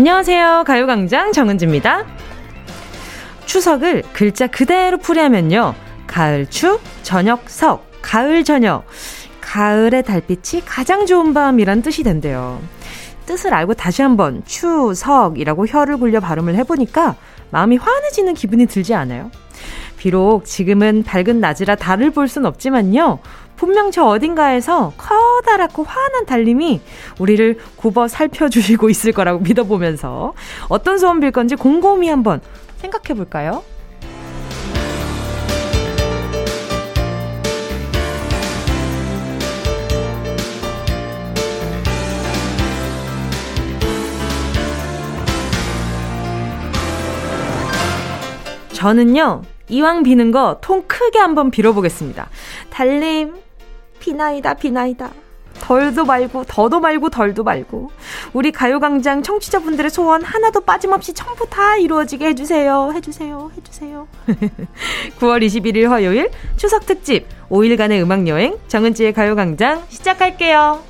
안녕하세요. 가요광장 정은지입니다. 추석을 글자 그대로 풀이하면요. 가을추, 저녁석, 가을 저녁. 가을의 달빛이 가장 좋은 밤이란 뜻이 된대요. 뜻을 알고 다시 한번 추석이라고 혀를 굴려 발음을 해보니까 마음이 환해지는 기분이 들지 않아요? 비록 지금은 밝은 낮이라 달을 볼 순 없지만요. 분명 저 어딘가에서 커다랗고 환한 달님이 우리를 굽어 살펴주시고 있을 거라고 믿어보면서 어떤 소원 빌 건지 곰곰이 한번 생각해 볼까요? 저는요, 이왕 비는 거 통 크게 한번 빌어보겠습니다. 달님, 비나이다, 비나이다. 덜도 말고, 더도 말고, 덜도 말고. 우리 가요광장 청취자분들의 소원 하나도 빠짐없이 전부 다 이루어지게 해주세요. 해주세요. 해주세요. 9월 21일 화요일 추석 특집 5일간의 음악여행 정은지의 가요광장 시작할게요.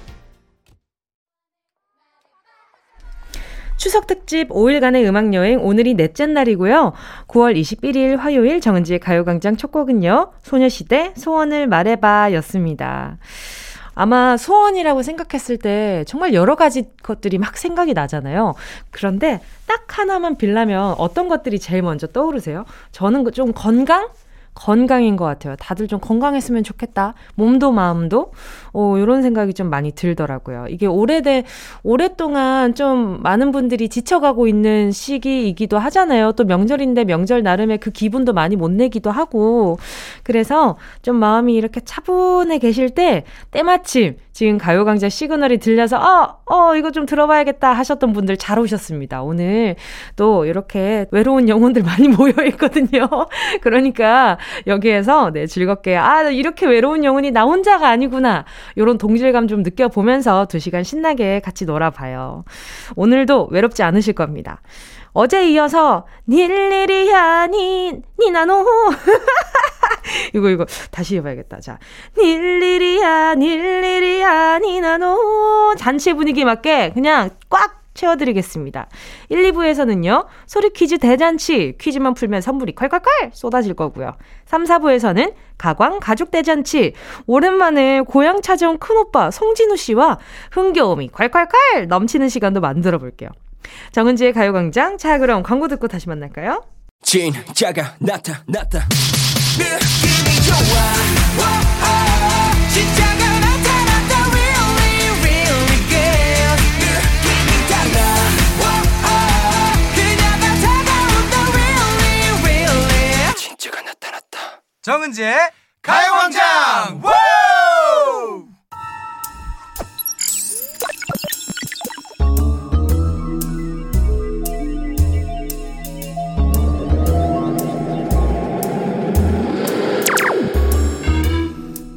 추석 특집 5일간의 음악 여행 오늘이 넷째 날이고요. 9월 21일 화요일 정은지의 가요광장 첫 곡은요. 소녀시대 소원을 말해봐 였습니다. 아마 소원이라고 생각했을 때 정말 여러 가지 것들이 막 생각이 나잖아요. 그런데 딱 하나만 빌라면 어떤 것들이 제일 먼저 떠오르세요? 저는 그좀 건강? 건강인 것 같아요. 다들 좀 건강했으면 좋겠다. 몸도 마음도. 어, 요런 생각이 좀 많이 들더라고요. 이게 오래돼, 오랫동안 좀 많은 분들이 지쳐가고 있는 시기이기도 하잖아요. 또 명절인데 명절 나름의 그 기분도 많이 못 내기도 하고. 그래서 좀 마음이 이렇게 차분해 계실 때, 때마침 지금 가요강좌 시그널이 들려서, 어, 어, 이거 좀 들어봐야겠다 하셨던 분들 잘 오셨습니다. 오늘 또 이렇게 외로운 영혼들 많이 모여 있거든요. 그러니까 여기에서 네, 즐겁게, 아, 이렇게 외로운 영혼이 나 혼자가 아니구나. 요런 동질감 좀 느껴보면서 두 시간 신나게 같이 놀아봐요. 오늘도 외롭지 않으실 겁니다. 어제 이어서 닐리리야 니 니나노 이거 이거 다시 해봐야겠다. 자 닐리리야 닐리리야 니나노 잔치 분위기 맞게 그냥 꽉 채워드리겠습니다. 1, 2부에서는요, 소리 퀴즈 대잔치, 퀴즈만 풀면 선물이 콸콸콸 쏟아질 거고요. 3, 4부에서는 가광 가족 대잔치, 오랜만에 고향 찾아온 큰오빠 송진우 씨와 흥겨움이 콸콸콸 넘치는 시간도 만들어 볼게요. 정은지의 가요광장, 자, 그럼 광고 듣고 다시 만날까요? 진짜가 나타났다. 느낌이 좋아. 오, 오, 진짜 정은지의 가요광장!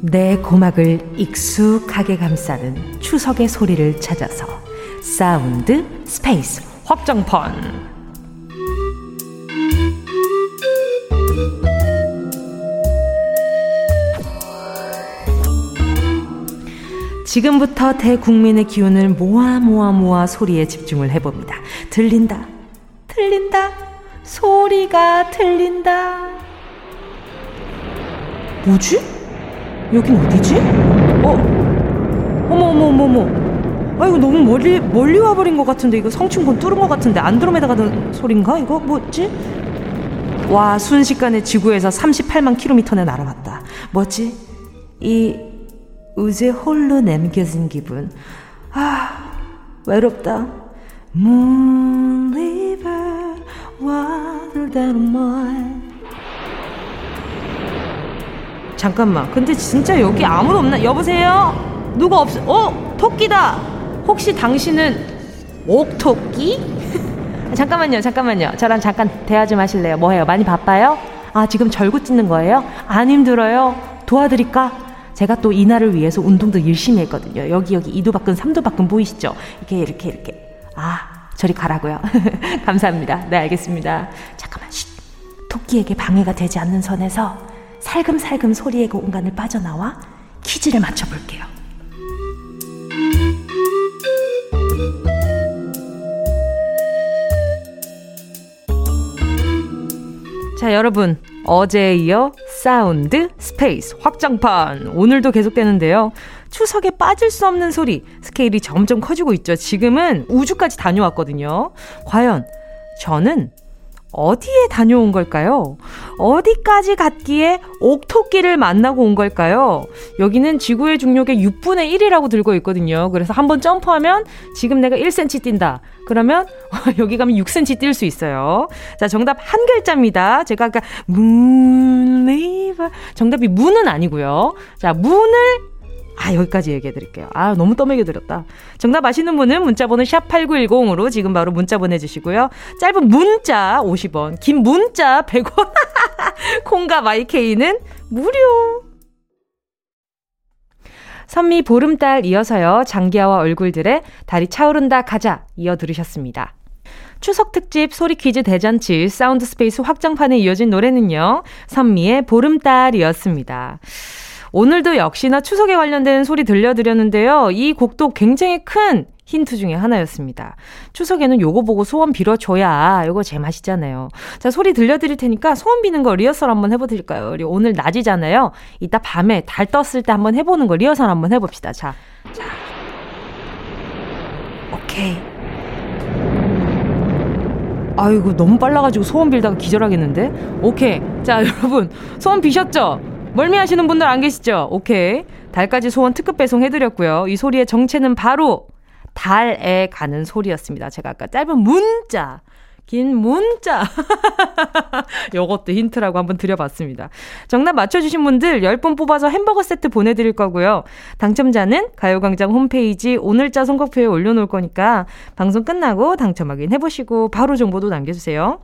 내 고막을 익숙하게 감싸는 추석의 소리를 찾아서 사운드 스페이스. 확장판 지금부터 대국민의 기운을 모아 모아 모아 소리에 집중을 해봅니다. 들린다. 들린다. 소리가 들린다. 뭐지? 여긴 어디지? 어? 어머, 어머, 어머, 어머. 아, 이거 너무 멀리, 멀리 와버린 것 같은데, 이거 성층권 뚫은 것 같은데, 안드로메다 가는 소린가? 이거 뭐지? 와, 순식간에 지구에서 38만 킬로미터내 날아왔다. 뭐지? 이 우제 홀로 남겨진 기분. 아, 외롭다. Moon river, water that mine. 잠깐만. 근데 진짜 여기 아무도 없나? 여보세요? 누가 없어? 어? 토끼다! 혹시 당신은 옥토끼? 잠깐만요, 잠깐만요. 저랑 잠깐 대화 좀 하실래요? 뭐해요? 많이 바빠요? 아, 지금 절구 찢는 거예요? 안 힘들어요? 도와드릴까? 제가 또 이날을 위해서 운동도 열심히 했거든요. 여기 여기 이두 밖은 삼두 밖은 보이시죠? 이렇게 이렇게 이렇게. 아 저리 가라고요. 감사합니다. 네 알겠습니다. 잠깐만 쉿. 토끼에게 방해가 되지 않는 선에서 살금살금 소리의 공간을 빠져나와 퀴즈를 맞춰볼게요. 자, 여러분. 어제에 이어 사운드 스페이스 확장판. 오늘도 계속되는데요. 추석에 빠질 수 없는 소리. 스케일이 점점 커지고 있죠. 지금은 우주까지 다녀왔거든요. 과연 저는 어디에 다녀온 걸까요? 어디까지 갔기에 옥토끼를 만나고 온 걸까요? 여기는 지구의 중력의 6분의 1이라고 들고 있거든요. 그래서 한번 점프하면 지금 내가 1cm 뛴다. 그러면 여기 가면 6cm 뛸 수 있어요. 자, 정답 한 글자입니다. 제가 아까 문리바 정답이 문은 아니고요. 자, 문을 아, 여기까지 얘기해 드릴게요. 아, 너무 떠먹여 드렸다. 정답 아시는 분은 문자번호 샵8910으로 지금 바로 문자 보내주시고요. 짧은 문자 50원, 긴 문자 100원, 콩과 마이케이는 무료. 선미 보름달 이어서요. 장기하와 얼굴들의 다리 차오른다 가자 이어 들으셨습니다. 추석 특집 소리 퀴즈 대잔치 사운드 스페이스 확장판에 이어진 노래는요. 선미의 보름달이었습니다. 오늘도 역시나 추석에 관련된 소리 들려드렸는데요. 이 곡도 굉장히 큰 힌트 중에 하나였습니다. 추석에는 요거 보고 소원 빌어줘야 요거 제맛이잖아요. 자, 소리 들려드릴 테니까 소원 비는 거 리허설 한번 해보드릴까요? 오늘 낮이잖아요. 이따 밤에 달 떴을 때 한번 해보는 거 리허설 한번 해봅시다. 자, 자. 오케이. 아이고, 너무 빨라가지고 소원 빌다가 기절하겠는데? 오케이. 자, 여러분. 소원 비셨죠? 멀미하시는 분들 안 계시죠? 오케이. 달까지 소원 특급 배송 해드렸고요. 이 소리의 정체는 바로 달에 가는 소리였습니다. 제가 아까 짧은 문자, 긴 문자. 요것도 힌트라고 한번 드려봤습니다. 정답 맞춰주신 분들 10분 뽑아서 햄버거 세트 보내드릴 거고요. 당첨자는 가요광장 홈페이지 오늘자 선곡표에 올려놓을 거니까 방송 끝나고 당첨 확인해보시고 바로 정보도 남겨주세요.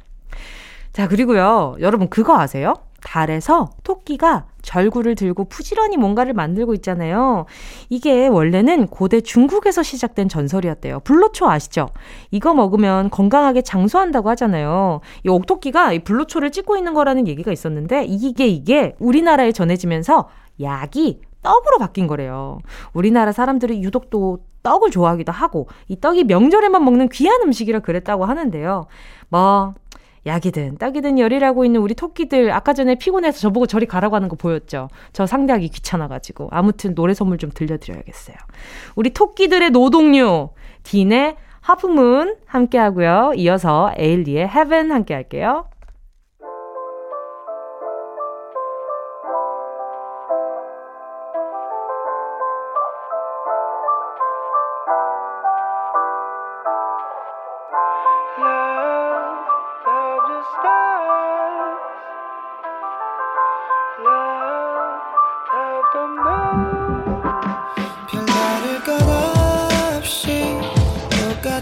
자, 그리고요. 여러분 그거 아세요? 달에서 토끼가 절구를 들고 부지런히 뭔가를 만들고 있잖아요. 이게 원래는 고대 중국에서 시작된 전설이었대요. 불로초 아시죠? 이거 먹으면 건강하게 장수한다고 하잖아요. 이 옥토끼가 이 불로초를 찍고 있는 거라는 얘기가 있었는데 이게 이게 우리나라에 전해지면서 약이 떡으로 바뀐 거래요. 우리나라 사람들이 유독 또 떡을 좋아하기도 하고 이 떡이 명절에만 먹는 귀한 음식이라 그랬다고 하는데요. 뭐 약이든 딱이든 열이라고 있는 우리 토끼들 아까 전에 피곤해서 저보고 저리 가라고 하는 거 보였죠. 저 상대하기 귀찮아가지고 아무튼 노래 선물 좀 들려드려야겠어요. 우리 토끼들의 노동요 딘의 하프문 함께 하고요. 이어서 에일리의 헤븐 함께 할게요.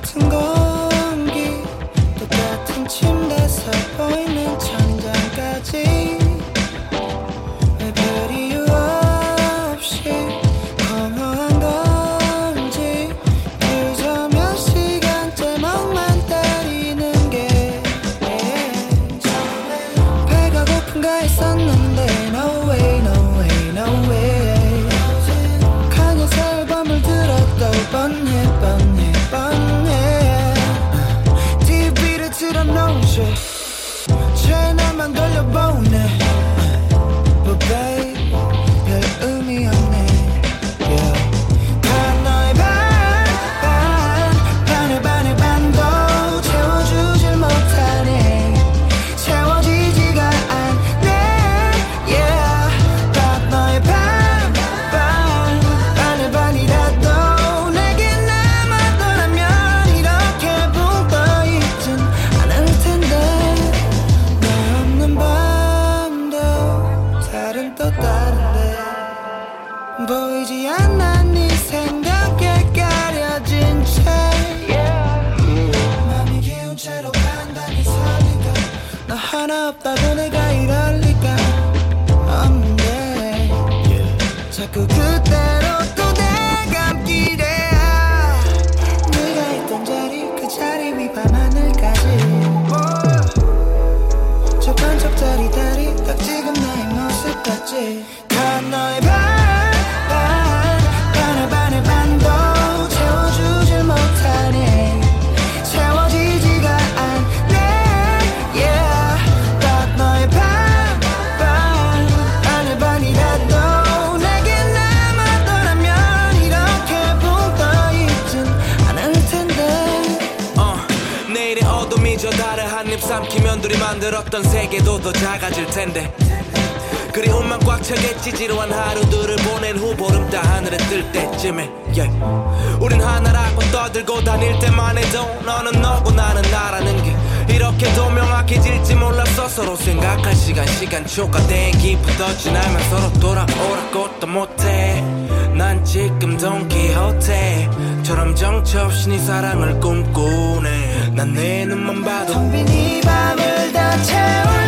같은 거. 만들었던 세계도 더 작아질 텐데. 그리움만 꽉 차겠지 지루한 하루들을 보낸 후 보름 따 하늘에 뜰 때쯤에 yeah. 우린 하나라고 떠들고 다닐 때만 해도 너는 너고 나는 나라는 게 이렇게도 명확해질지 몰랐어. 서로 생각할 시간 시간 초과된 기부터 지나면 서로 돌아오라고 또 못해 난 지금 동키호테처럼 정처 없이 네 사랑을 꿈꾸네. 난 내 눈만 봐도 텅빈 이 밤을 다 채울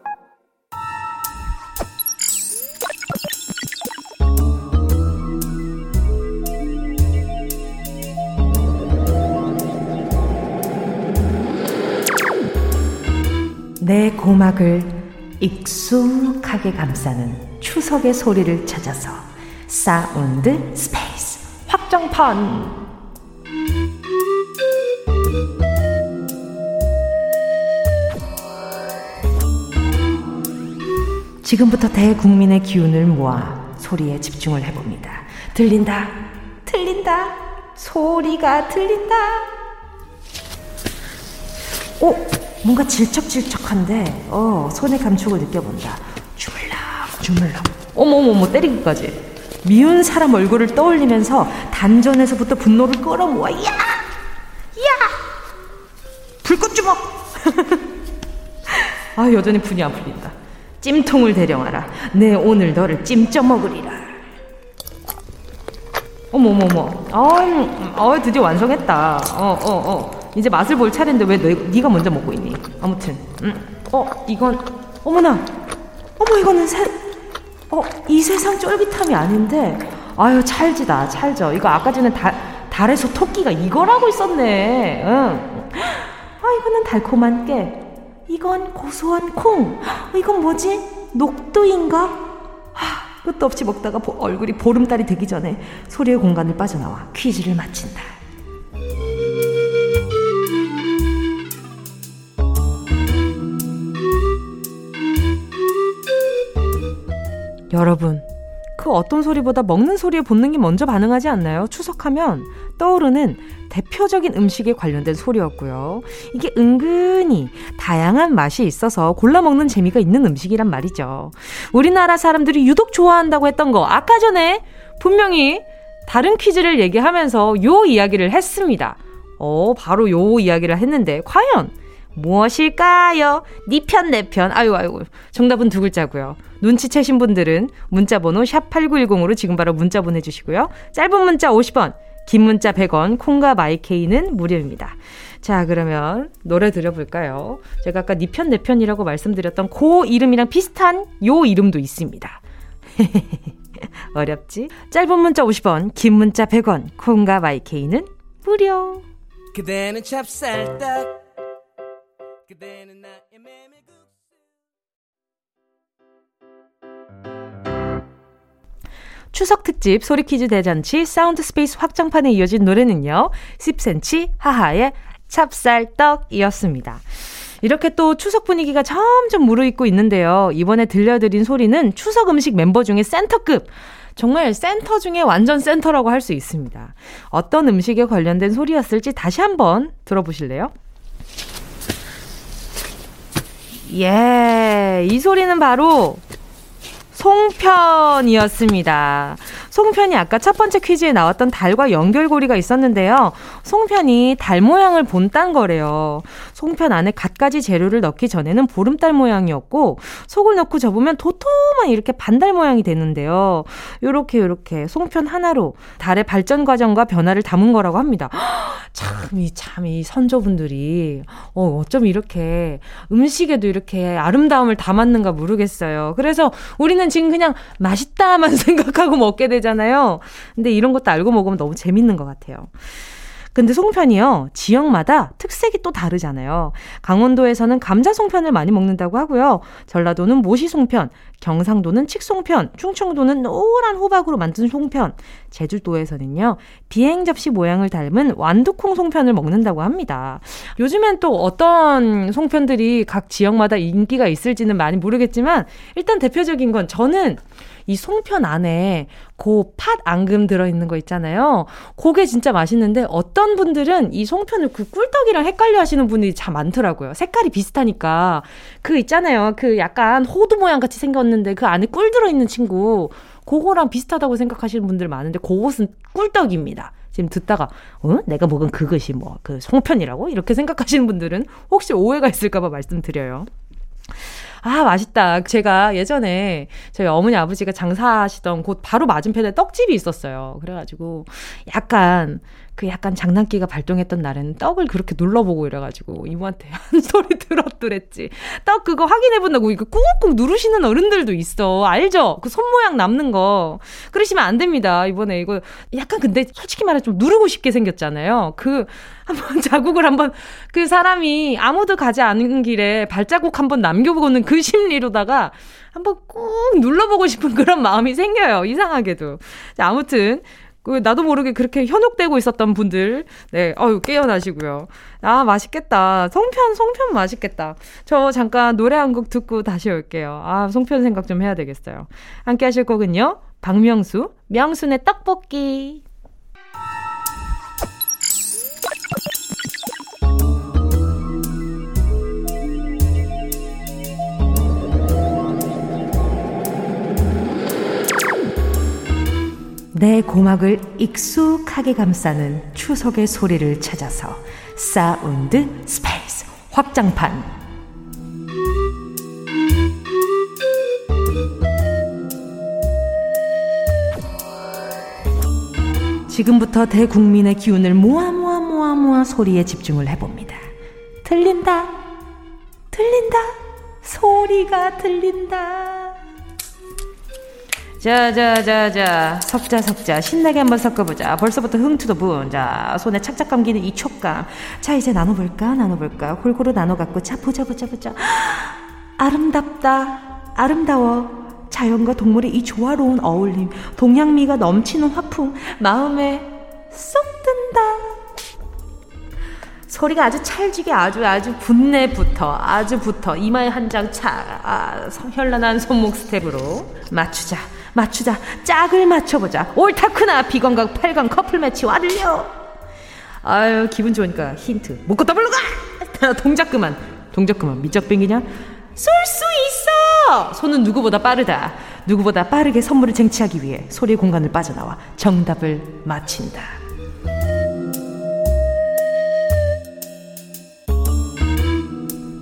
내 고막을 익숙하게 감싸는 추석의 소리를 찾아서 사운드 스페이스 확장판 지금부터 대국민의 기운을 모아 소리에 집중을 해봅니다. 들린다, 들린다, 소리가 들린다. 오, 뭔가 질척질척한데 어 손의 감촉을 느껴본다 주물럭 주물럭 어머머머 때리기까지 미운 사람 얼굴을 떠올리면서 단전에서부터 분노를 끌어모아 야! 야! 불꽃 주먹! 아 여전히 분이 안 풀린다 찜통을 대령하라 내 오늘 너를 찜쪄 먹으리라 어머머머 아, 어, 드디어 완성했다 어 어어 어, 어. 이제 맛을 볼 차례인데 왜 너, 네가 먼저 먹고 있니? 아무튼, 음. 어, 이건, 어머나, 어머, 이거는 새, 어, 이 세상 쫄깃함이 아닌데, 아유, 찰지다, 찰져. 이거 아까 전에 달, 달에서 토끼가 이걸 하고 있었네. 응. 아, 이거는 달콤한 깨. 이건 고소한 콩. 어, 이건 뭐지? 녹두인가? 하, 끝도 없이 먹다가 보, 얼굴이 보름달이 되기 전에 소리의 공간을 빠져나와 퀴즈를 마친다. 여러분, 그 어떤 소리보다 먹는 소리에 본능이 먼저 반응하지 않나요? 추석하면 떠오르는 대표적인 음식에 관련된 소리였고요. 이게 은근히 다양한 맛이 있어서 골라 먹는 재미가 있는 음식이란 말이죠. 우리나라 사람들이 유독 좋아한다고 했던 거 아까 전에 분명히 다른 퀴즈를 얘기하면서 요 이야기를 했습니다. 어, 바로 요 이야기를 했는데 과연 무엇일까요? 니 편, 내 편. 아유, 아유. 정답은 두 글자고요. 눈치채신 분들은 문자 번호 샵 8910으로 지금 바로 문자 보내 주시고요. 짧은 문자 50원, 긴 문자 100원, 콩과 마이케이는 무료입니다. 자, 그러면 노래 들어볼까요? 제가 아까 니 편, 내 편이라고 말씀드렸던 고 이름이랑 비슷한 요 이름도 있습니다. 어렵지? 짧은 문자 50원, 긴 문자 100원, 콩과 마이케이는 무료. 그대는 찹쌀떡 그대는 나의 추석 특집 소리 퀴즈 대잔치 사운드 스페이스 확장판에 이어진 노래는요. 10cm 하하의 찹쌀떡이었습니다. 이렇게 또 추석 분위기가 점점 무르익고 있는데요. 이번에 들려드린 소리는 추석 음식 멤버 중에 센터급. 정말 센터 중에 완전 센터라고 할 수 있습니다. 어떤 음식에 관련된 소리였을지 다시 한번 들어보실래요? 예, 이 소리는 바로 송편이었습니다. 송편이 아까 첫 번째 퀴즈에 나왔던 달과 연결고리가 있었는데요. 송편이 달 모양을 본딴 거래요. 송편 안에 갖가지 재료를 넣기 전에는 보름달 모양이었고 속을 넣고 접으면 도톰한 이렇게 반달 모양이 되는데요. 요렇게 요렇게 송편 하나로 달의 발전 과정과 변화를 담은 거라고 합니다. 참, 이, 참, 이 선조분들이, 어, 어쩜 이렇게 음식에도 이렇게 아름다움을 담았는가 모르겠어요. 그래서 우리는 지금 그냥 맛있다만 생각하고 먹게 되잖아요. 근데 이런 것도 알고 먹으면 너무 재밌는 것 같아요. 근데 송편이요, 지역마다 특색이 또 다르잖아요. 강원도에서는 감자 송편을 많이 먹는다고 하고요. 전라도는 모시 송편, 경상도는 칡송편, 충청도는 노란 호박으로 만든 송편, 제주도에서는요, 비행 접시 모양을 닮은 완두콩 송편을 먹는다고 합니다. 요즘엔 또 어떤 송편들이 각 지역마다 인기가 있을지는 많이 모르겠지만, 일단 대표적인 건 저는 이 송편 안에 고 팥 앙금 들어있는 거 있잖아요. 그게 진짜 맛있는데 어떤 분들은 이 송편을 그 꿀떡이랑 헷갈려 하시는 분들이 참 많더라고요. 색깔이 비슷하니까. 그 있잖아요. 그 약간 호두 모양 같이 생겼는데 그 안에 꿀 들어있는 친구. 그거랑 비슷하다고 생각하시는 분들 많은데 그것은 꿀떡입니다. 지금 듣다가 어? 내가 먹은 그것이 뭐 그 송편이라고 이렇게 생각하시는 분들은 혹시 오해가 있을까봐 말씀드려요. 아, 맛있다. 제가 예전에 저희 어머니 아버지가 장사하시던 곳 바로 맞은편에 떡집이 있었어요. 그래가지고 약간 그 약간 장난기가 발동했던 날에는 떡을 그렇게 눌러보고 이래가지고 이모한테 한 소리 들었더랬지. 떡 그거 확인해본다고 이거 꾹꾹 누르시는 어른들도 있어. 알죠? 그 손 모양 남는 거. 그러시면 안 됩니다. 이번에 이거 약간 근데 솔직히 말해 좀 누르고 싶게 생겼잖아요. 그 한번 자국을 한번 그 사람이 아무도 가지 않은 길에 발자국 한번 남겨보고는 그 심리로다가 한번 꾹 눌러보고 싶은 그런 마음이 생겨요. 이상하게도. 자, 아무튼 그 나도 모르게 그렇게 현혹되고 있었던 분들, 네, 어유 깨어나시고요. 아 맛있겠다. 송편 송편 맛있겠다. 저 잠깐 노래 한 곡 듣고 다시 올게요. 아 송편 생각 좀 해야 되겠어요. 함께 하실 곡은요, 박명수, 명순의 떡볶이. 내 고막을 익숙하게 감싸는 추석의 소리를 찾아서 사운드 스페이스 확장판 지금부터 대국민의 기운을 모아 모아 모아 모아 소리에 집중을 해봅니다. 들린다. 들린다. 소리가 들린다. 자, 자, 자, 자. 섞자, 섞자. 신나게 한번 섞어보자. 벌써부터 흥 to the 분. 자, 손에 착착 감기는 이 촉감. 자, 이제 나눠볼까? 나눠볼까? 골고루 나눠갖고. 자, 보자, 보자, 보자. 아름답다. 아름다워. 자연과 동물의 이 조화로운 어울림. 동양미가 넘치는 화풍. 마음에 쏙 든다. 소리가 아주 찰지게 아주 아주 붙어 아주 붙어 이마에 한 장 차 아, 현란한 손목 스텝으로 맞추자 맞추자 짝을 맞춰보자 옳다구나 비광 8광 커플 매치 와 들려 아유, 기분 좋으니까 힌트. 묻고 더블로 가! 동작 그만. 동작 그만. 밑장 빼기냐? 쏠 수 있어! 손은 누구보다 빠르다. 누구보다 빠르게 선물을 쟁취하기 위해 소리의 공간을 빠져나와 정답을 맞힌다.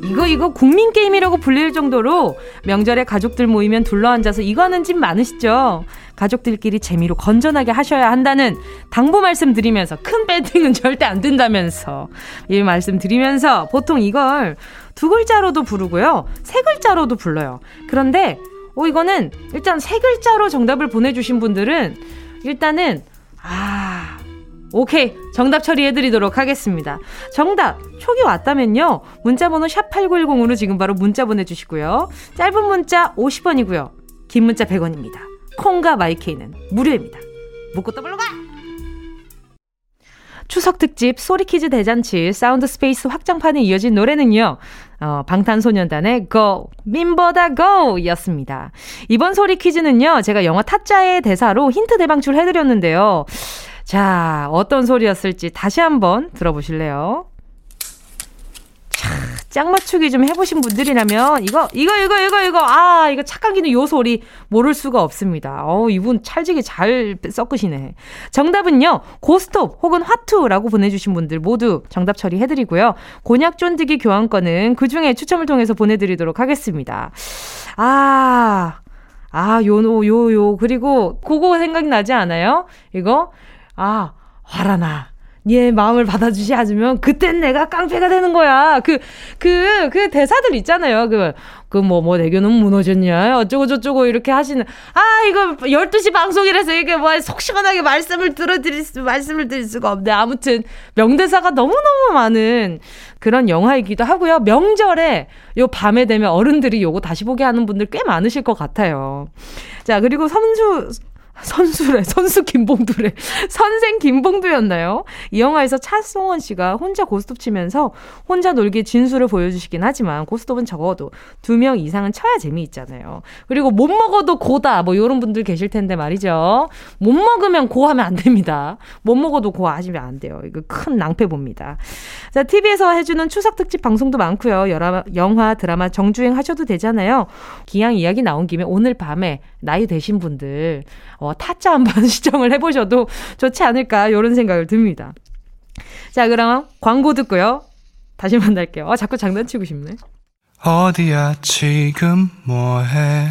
이거 이거 국민 게임이라고 불릴 정도로 명절에 가족들 모이면 둘러앉아서 이거 하는 집 많으시죠? 가족들끼리 재미로 건전하게 하셔야 한다는 당부 말씀드리면서 큰 배팅은 절대 안 된다면서 이 말씀 드리면서 보통 이걸 두 글자로도 부르고요. 세 글자로도 불러요. 그런데 어 이거는 일단 세 글자로 정답을 보내 주신 분들은 일단은 아 오케이. 정답 처리해드리도록 하겠습니다. 정답. 촉이 왔다면요. 문자번호 샵8910으로 지금 바로 문자 보내주시고요. 짧은 문자 50원이고요. 긴 문자 100원입니다. 콩과 마이케이는 무료입니다. 묻고 더블로 가! 추석 특집 소리퀴즈 대잔치 사운드 스페이스 확장판에 이어진 노래는요. 어, 방탄소년단의 고민보다 Go였습니다. 이번 소리 퀴즈는요. 제가 영화 타짜의 대사로 힌트 대방출 해드렸는데요. 자, 어떤 소리였을지 다시 한번 들어보실래요? 차, 짝 맞추기 좀 해보신 분들이라면 이거 이거 이거 이거 이거 아 이거 착각기는 요 소리 모를 수가 없습니다. 어 이분 찰지게 잘 섞으시네. 정답은요 고스톱 혹은 화투라고 보내주신 분들 모두 정답 처리해드리고요. 곤약 쫀득이 교환권은 그 중에 추첨을 통해서 보내드리도록 하겠습니다. 아. 아, 요, 요, 요. 그리고, 그거 생각나지 않아요? 이거? 아, 화라나. 니의 마음을 받아주지 않으면 그땐 내가 깡패가 되는 거야. 그, 그, 그 대사들 있잖아요. 그, 그 뭐, 뭐, 내교는 무너졌냐. 어쩌고저쩌고 이렇게 하시는. 아, 이거 12시 방송이라서 이게 뭐, 속 시원하게 말씀을 들어드릴 수, 말씀을 드릴 수가 없네. 아무튼, 명대사가 너무너무 많은 그런 영화이기도 하고요. 명절에 요 밤에 되면 어른들이 요거 다시 보게 하는 분들 꽤 많으실 것 같아요. 자, 그리고 선수, 선수래, 선수 김봉두래. 선생 김봉두였나요? 이 영화에서 차송원 씨가 혼자 고스톱 치면서 혼자 놀기 진수를 보여주시긴 하지만 고스톱은 적어도 두 명 이상은 쳐야 재미있잖아요. 그리고 못 먹어도 고다, 뭐 이런 분들 계실 텐데 말이죠. 못 먹으면 고 하면 안 됩니다. 못 먹어도 고 하시면 안 돼요. 이거 큰 낭패 봅니다. 자, TV에서 해주는 추석 특집 방송도 많고요. 여러, 영화, 드라마 정주행 하셔도 되잖아요. 기왕 이야기 나온 김에 오늘 밤에 나이 되신 분들, 어, 타짜 한번 시청을 해보셔도 좋지 않을까, 이런 생각을 듭니다. 자, 그럼 광고 듣고요. 다시 만날게요. 아, 자꾸 장난치고 싶네. 어디야, 지금 뭐해?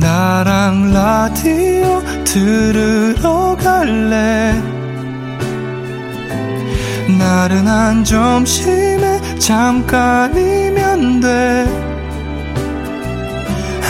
나랑 라디오 들으러 갈래? 나른한 점심에 잠깐이면 돼.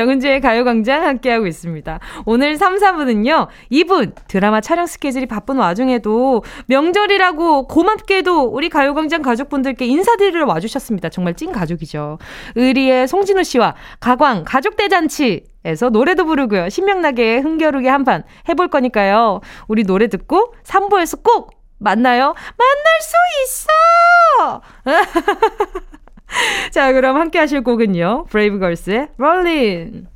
정은지의 가요광장 함께하고 있습니다. 오늘 3, 4분은요, 이분 드라마 촬영 스케줄이 바쁜 와중에도 명절이라고 고맙게도 우리 가요광장 가족분들께 인사드리러 와주셨습니다. 정말 찐 가족이죠. 의리의 송진우 씨와 가광 가족대잔치 에서 노래도 부르고요. 신명나게 흥겨루게 한 판 해볼 거니까요. 우리 노래 듣고 3부에서 꼭 만나요. 만날 수 있어! 자, 그럼 함께 하실 곡은요. 브레이브걸스의 롤린.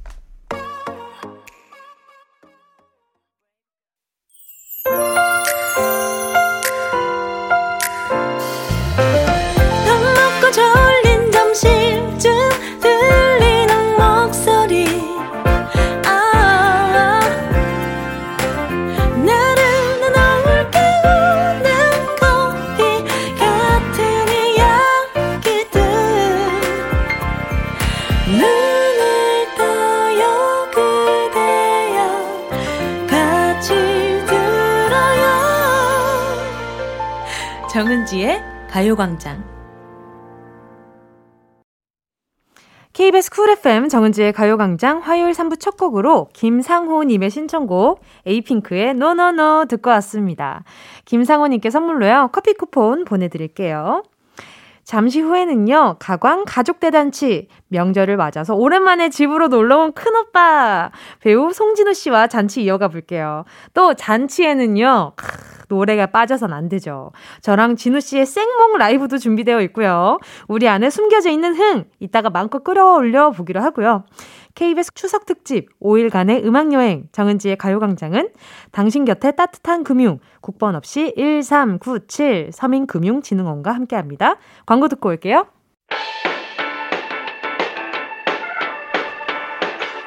정은지의 가요광장. KBS Cool FM 정은지의 가요광장 화요일 3부 첫 곡으로 김상호님의 신청곡 에이핑크의 NoNoNo 듣고 왔습니다. 김상호님께 선물로요 커피 쿠폰 보내드릴게요. 잠시 후에는요, 가광 가족대잔치, 명절을 맞아서 오랜만에 집으로 놀러온 큰오빠, 배우 송진우 씨와 잔치 이어가 볼게요. 또 잔치에는요, 크, 노래가 빠져선 안 되죠. 저랑 진우 씨의 생몽 라이브도 준비되어 있고요. 우리 안에 숨겨져 있는 흥, 이따가 마음껏 끌어올려 보기로 하고요. KBS 추석 특집 5일간의 음악 여행 정은지의 가요 광장은 당신 곁에 따뜻한 금융 국번 없이 1397 서민금융진흥원과 함께합니다. 광고 듣고 올게요.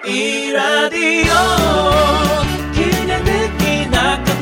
이 라디오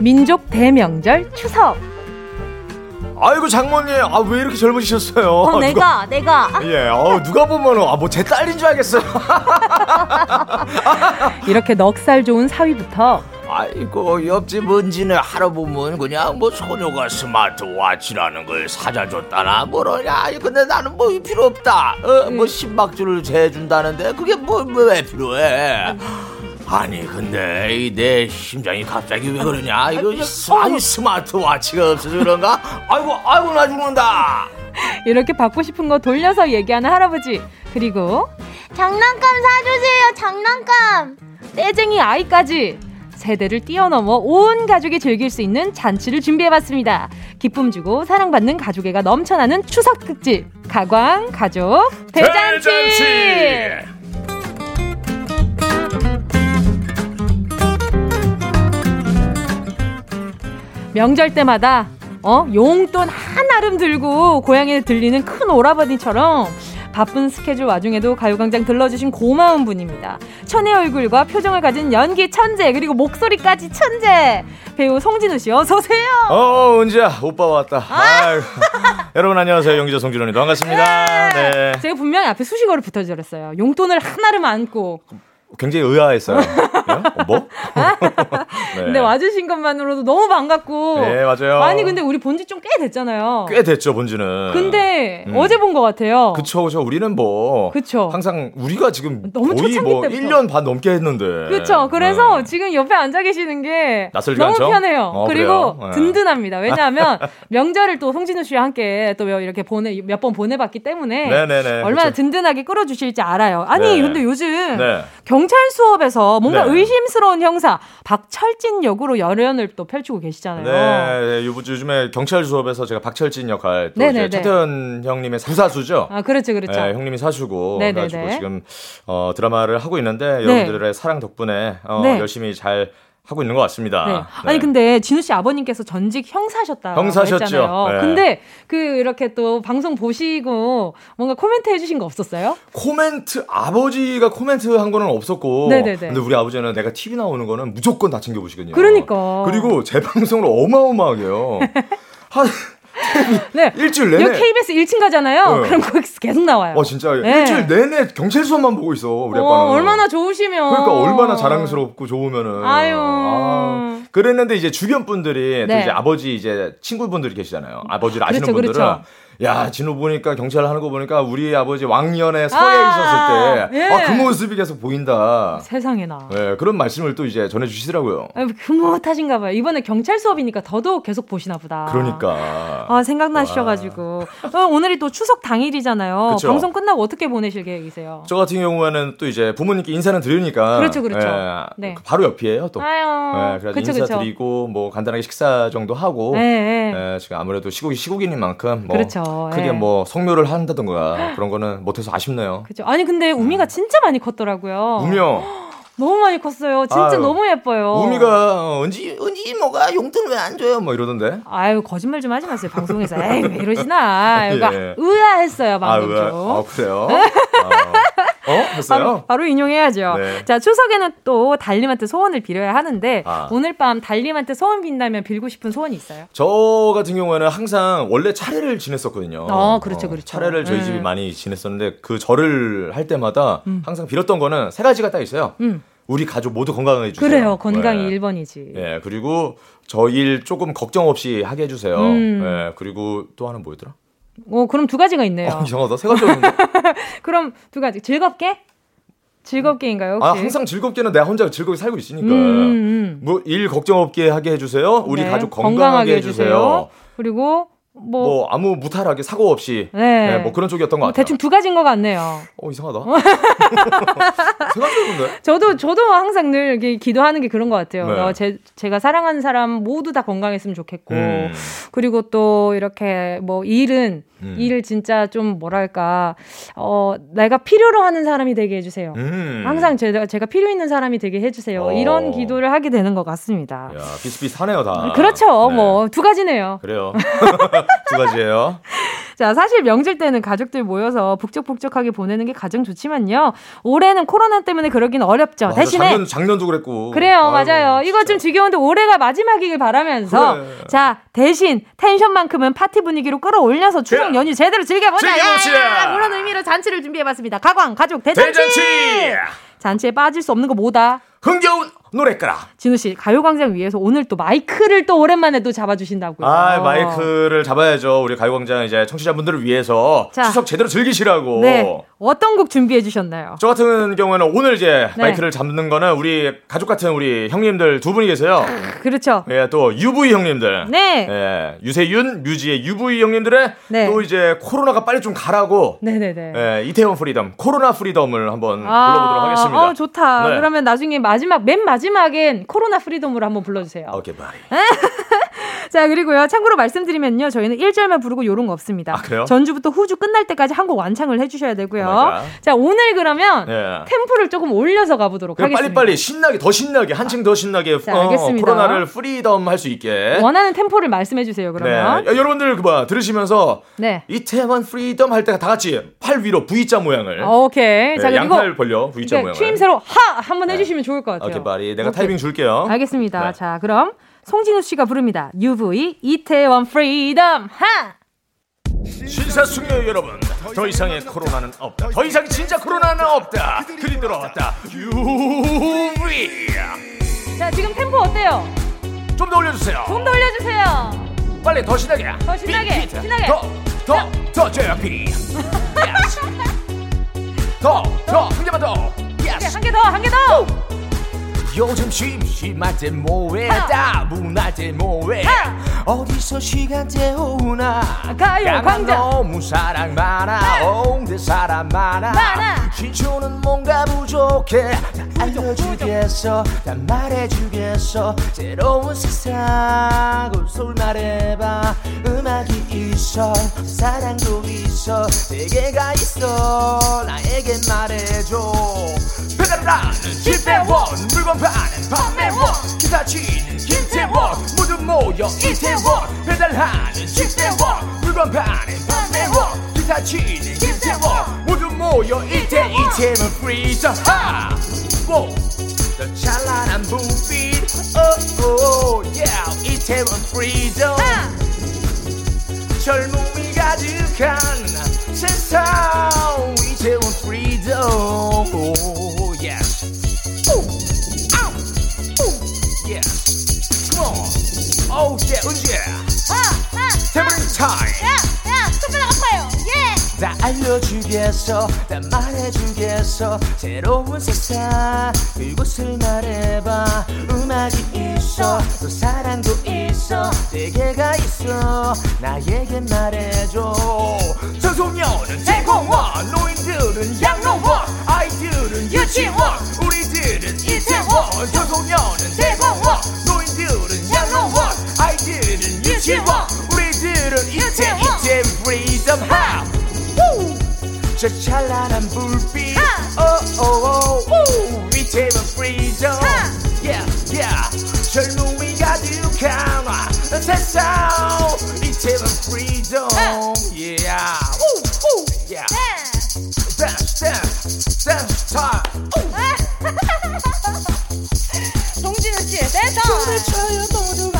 민족 대명절 추석. 아이고 장모님, 아 왜 이렇게 젊으셨어요? 어, 내가, 내가. 예, 어 누가 보면은 아뭐 제 딸인 줄 알겠어요. 이렇게 넉살 좋은 사위부터 아이고 옆집 은지네 할아범은 그냥 뭐 손녀가 스마트워치라는 걸 사다 줬다나 뭐러냐 근데 나는 뭐 필요 없다 어, 뭐 심박수를 재준다는데 그게 뭐 왜 필요해 아니 근데 이내 심장이 갑자기 왜 그러냐 이거 스- 아니 스마트워치가 없어서 그런가 아이고 아이고 나 죽는다 이렇게 받고 싶은 거 돌려서 얘기하는 할아버지. 그리고 장난감 사주세요, 장난감. 떼쟁이 아이까지 세대를 뛰어넘어 온 가족이 즐길 수 있는 잔치를 준비해봤습니다. 기쁨 주고 사랑받는 가족애가 넘쳐나는 추석 특집 가광 가족 대잔치. 명절 때마다 어 용돈 한 아름 들고 고향에 들리는 큰 오라버니처럼 바쁜 스케줄 와중에도 가요광장 들러주신 고마운 분입니다. 천의 얼굴과 표정을 가진 연기 천재 그리고 목소리까지 천재 배우 송진우 씨 어서 오세요. 어, 은지야, 오빠 왔다. 아이고. 여러분 안녕하세요. 용기자 송진원입니다. 반갑습니다. 네. 제가 분명히 앞에 수식어를 붙여드렸어요. 용돈을 한 아름 안고. 굉장히 의아했어요. 예? 어, 뭐? 네. 근데 와주신 것만으로도 너무 반갑고. 네, 맞아요. 아니 근데 우리 본지 좀 꽤 됐잖아요. 꽤 됐죠, 본지는. 근데 음. 어제 본 것 같아요. 그쵸, 그쵸. 우리는 뭐. 그쵸. 항상 우리가 지금 너무 거의 뭐 때부터. 1년 반 넘게 했는데. 그렇죠. 그래서 네. 지금 옆에 앉아 계시는 게 너무 않죠? 편해요. 어, 그리고? 네. 든든합니다. 왜냐하면 명절을 또 송진우 씨와 함께 또 이렇게 보내 몇 번 보내봤기 때문에 네네네. 얼마나 그쵸. 든든하게 끌어주실지 알아요. 아니 네. 근데 요즘 네. 경찰 수업에서 뭔가 네. 의심스러운 형사 박철진 역으로 열연을 또 펼치고 계시잖아요. 네, 요- 요즘에 경찰 수업에서 제가 박철진 역할 또 네네네. 이제 최태현 형님의 부사수죠. 아 그렇죠, 그렇죠. 네, 형님이 사주고 네네네. 그래가지고 지금 어, 드라마를 하고 있는데 여러분들의 사랑 덕분에 어, 네. 열심히 잘 하고 있는 것 같습니다. 네. 네. 아니 근데 진우 씨 아버님께서 전직 형사셨다. 형사셨죠. 했잖아요. 네. 근데 그 이렇게 또 방송 보시고 뭔가 코멘트 해주신 거 없었어요? 코멘트 아버지가 코멘트 한 거는 없었고 네네네. 근데 우리 아버지는 내가 TV 나오는 거는 무조건 다 챙겨 보시거든요. 그러니까. 그리고 제 방송을 어마어마하게요. 한 네. 일주일 여기 내내 KBS 1층 가잖아요. 네. 그럼 거기 계속 나와요. 어 진짜 네. 일주일 내내 경찰 수업만 보고 있어 우리 어, 아빠는. 얼마나 좋으시면. 그러니까 얼마나 자랑스럽고 좋으면은. 아유. 아, 그랬는데 이제 주변 분들이 또 네. 이제 아버지 이제 친구분들이 계시잖아요. 아버지를 아시는 그렇죠, 분들은 그렇죠. 야 진우 보니까 경찰 하는 거 보니까 우리 아버지 왕년에 서해 아, 있었을 때 예. 아 그 모습이 계속 보인다. 세상에나. 네, 그런 말씀을 또 이제 전해주시더라고요. 아, 흐뭇하신가 봐요. 이번에 경찰 수업이니까 더더욱 계속 보시나 보다. 그러니까. 아, 생각나셔가지고. 어, 오늘이 또 추석 당일이잖아요. 그쵸. 방송 끝나고 어떻게 보내실 계획이세요? 저 같은 경우에는 또 이제 부모님께 인사는 드리니까 그렇죠, 그렇죠. 예, 네. 바로 옆이에요 또. 아유. 네, 그래서 그쵸, 인사 그쵸. 드리고 뭐 간단하게 식사 정도 하고 네, 네. 예, 지금 아무래도 시국이 시국인인 만큼 뭐 그렇죠, 크게 예. 뭐 성묘를 한다던가 그런 거는 못해서 아쉽네요. 그죠. 아니, 근데 우미가 진짜 많이 컸더라고요. 우며 너무 많이 컸어요. 진짜 아유, 너무 예뻐요. 우미가 은지 은지 뭐가 용돈 왜 안 줘요? 뭐 이러던데. 아유 거짓말 좀 하지 마세요 방송에서 에이 왜 이러시나 이거 예. 의아했어요 방금 아, 왜? 좀 아, 그래요? 어, 어? 바로, 바로 인용해야죠. 네. 자, 추석에는 또 달님한테 소원을 빌어야 하는데 아. 오늘 밤 달님한테 소원 빈다면 빌고 싶은 소원이 있어요? 저 같은 경우에는 항상 원래 차례를 지냈었거든요. 어, 그렇죠, 그렇죠. 차례를 저희 음. 집이 많이 지냈었는데 그 절을 할 때마다 항상 빌었던 거는 세 가지가 딱 있어요. 음. 우리 가족 모두 건강해 주세요. 그래요. 건강이 네. 1번이지. 예, 그리고 저 일 조금 걱정 없이 하게 해 주세요. 음. 예, 그리고 또 하나는 뭐였더라? 어, 그럼 두 가지가 있네요. 어, 이상하다. 세 가지였는데. 그럼 두 가지. 즐겁게? 즐겁게인가요, 혹시? 아, 항상 즐겁게는 내가 혼자 즐겁게 살고 있으니까. 음, 음. 뭐일 걱정 없게 하게 해주세요. 우리 네, 가족 건강하게, 해주세요. 그리고 뭐, 뭐, 아무 무탈하게 사고 없이. 네. 네, 뭐 그런 쪽이었던 것뭐 같아요. 대충 두 가지인 것 같네요. 어 이상하다. 세 가지였는데. 저도 저도 항상 늘 이렇게 기도하는 게 그런 것 같아요. 네. 어, 제 제가 사랑하는 사람 모두 다 건강했으면 좋겠고 음. 그리고 또 이렇게 뭐 일은 음. 일을 진짜 좀 뭐랄까 어 내가 필요로 하는 사람이 되게 해주세요. 음. 항상 제가 제가 필요 있는 사람이 되게 해주세요. 어. 이런 기도를 하게 되는 것 같습니다. 야 비슷비슷하네요 다. 그렇죠. 네. 뭐두 가지네요. 그래요. 두 가지예요. 자, 사실 명절 때는 가족들 모여서 북적북적하게 보내는 게 가장 좋지만요. 올해는 코로나 때문에 그러긴 어렵죠. 맞아, 대신에 작년 작년도 그랬고. 그래요, 아이고, 맞아요. 이거 좀 진짜. 지겨운데 올해가 마지막이길 바라면서 그래. 자 대신 텐션만큼은 파티 분위기로 끌어올려서 추석 그래. 연휴 제대로 즐겨보자. 야! 그런 의미로 잔치를 준비해봤습니다. 가광 가족 대잔치. 대잔치. 잔치에 빠질 수 없는 거 뭐다? 흥겨운 노래까라. 진우 씨 가요광장 위에서 오늘 또 마이크를 또 오랜만에 또 잡아주신다고요. 아 마이크를 잡아야죠. 우리 가요광장 이제 청취자분들을 위해서 자. 추석 제대로 즐기시라고. 네, 어떤 곡 준비해 주셨나요? 저 같은 경우에는 오늘 이제 네. 마이크를 잡는 거는 우리 가족 같은 우리 형님들 두 분이 계세요. 그렇죠. 예, 또 UV 형님들. 네. 예, 유세윤, 뮤지의 UV 형님들의 네. 또 이제 코로나가 빨리 좀 가라고. 네네네. 예, 이태원 freedom, 코로나 freedom을 한번 불러보도록 하겠습니다. 어, 좋다. 네. 그러면 나중에 마지막, 맨 마지막 엔 코로나 freedom으로 한번 불러주세요. 오케이, 바리. 자, 그리고요. 참고로 말씀드리면요. 저희는 1절만 부르고 요런 거 없습니다. 아, 그래요? 전주부터 후주 끝날 때까지 한 곡 완창을 해주셔야 되고요. Oh my god. 자, 오늘 그러면 예. 템포를 조금 올려서 가보도록 하겠습니다. 빨리빨리 신나게 더 신나게 한층 더 신나게 자, 어, 알겠습니다. 코로나를 freedom 할 수 있게 원하는 템포를 말씀해주세요, 네. 그러면. 야, 여러분들 그봐 들으시면서 네. 이태원 freedom 할 때 다 같이 팔 위로 V자 모양을 오케이. 자, 네, 그리고 양팔 벌려 V자 모양을 추임새로 하! 한번 해주시면 좋을 것 같아요. 오케이 바리 내가 오케이. 타이밍 줄게요 알겠습니다. 네. 자, 그럼 송진우 씨가 부릅니다. UV 이태원 freedom. 하! 신사숙녀 여러분 더 이상의 코로나는 없다. 더 이상 진짜 코로나는 없다. 그리 돌아왔다. UV 자, 지금 템포 어때요? 좀 더 올려주세요. 좀 더 올려주세요. 빨리 더 신나게. 더 신나게, 신나게. 더더더 JYP 더더 한 개만 더. Yes 한개 더, 한 개 더! 요즘 심심할 때 뭐해? 하! 따분할 때 뭐해? 하! 어디서 시간 때우나? 가요, 야간 광장. 너무 사람 많아. 홍대 사람 많아. 신촌은 뭔가 부족해. 다 알려주겠어. 다 말해주겠어. 새로운 세상 그곳을 말해봐. 음악이 있어. 사랑도 있어. 세계가 있어. 나에게 말해줘. 배달하는 집배원 물건 파는 판매원 기타 치는 김태원 모두 모여 이태원 배달하는 집배원 물건 파는 판매원 기타 치는 김태원 모두 모여 이태 이태원 freedom 하 오! 저 찬란한 불빛 오오 yeah 이태원 freedom 젊음이 가득한 세상 이태원 freedom oh yeah 은지야 태블릿 time 야, 야, 손가락 아파요. 예. 다 알려주겠어. 다 말해주겠어. 새로운 세상. 그곳을 말해봐. 음악이 있어. 또 사랑도 있어. 세계가 있어. 나에게 말해줘. 청소년은 대공원. 노인들은 양로원. 아이들은 유치원. 우리들은 이태원. 청소년은 대공원 우리는 유치원 우리들은 이태 이태 freedom how 저 찬란한 불빛 오오오 이태원 freedom yeah yeah 젊음이 가득한 세상 이태원 freedom yeah woo woo yeah dance dance dance time 동진우 씨의 댄서 춤을 춰요 모두가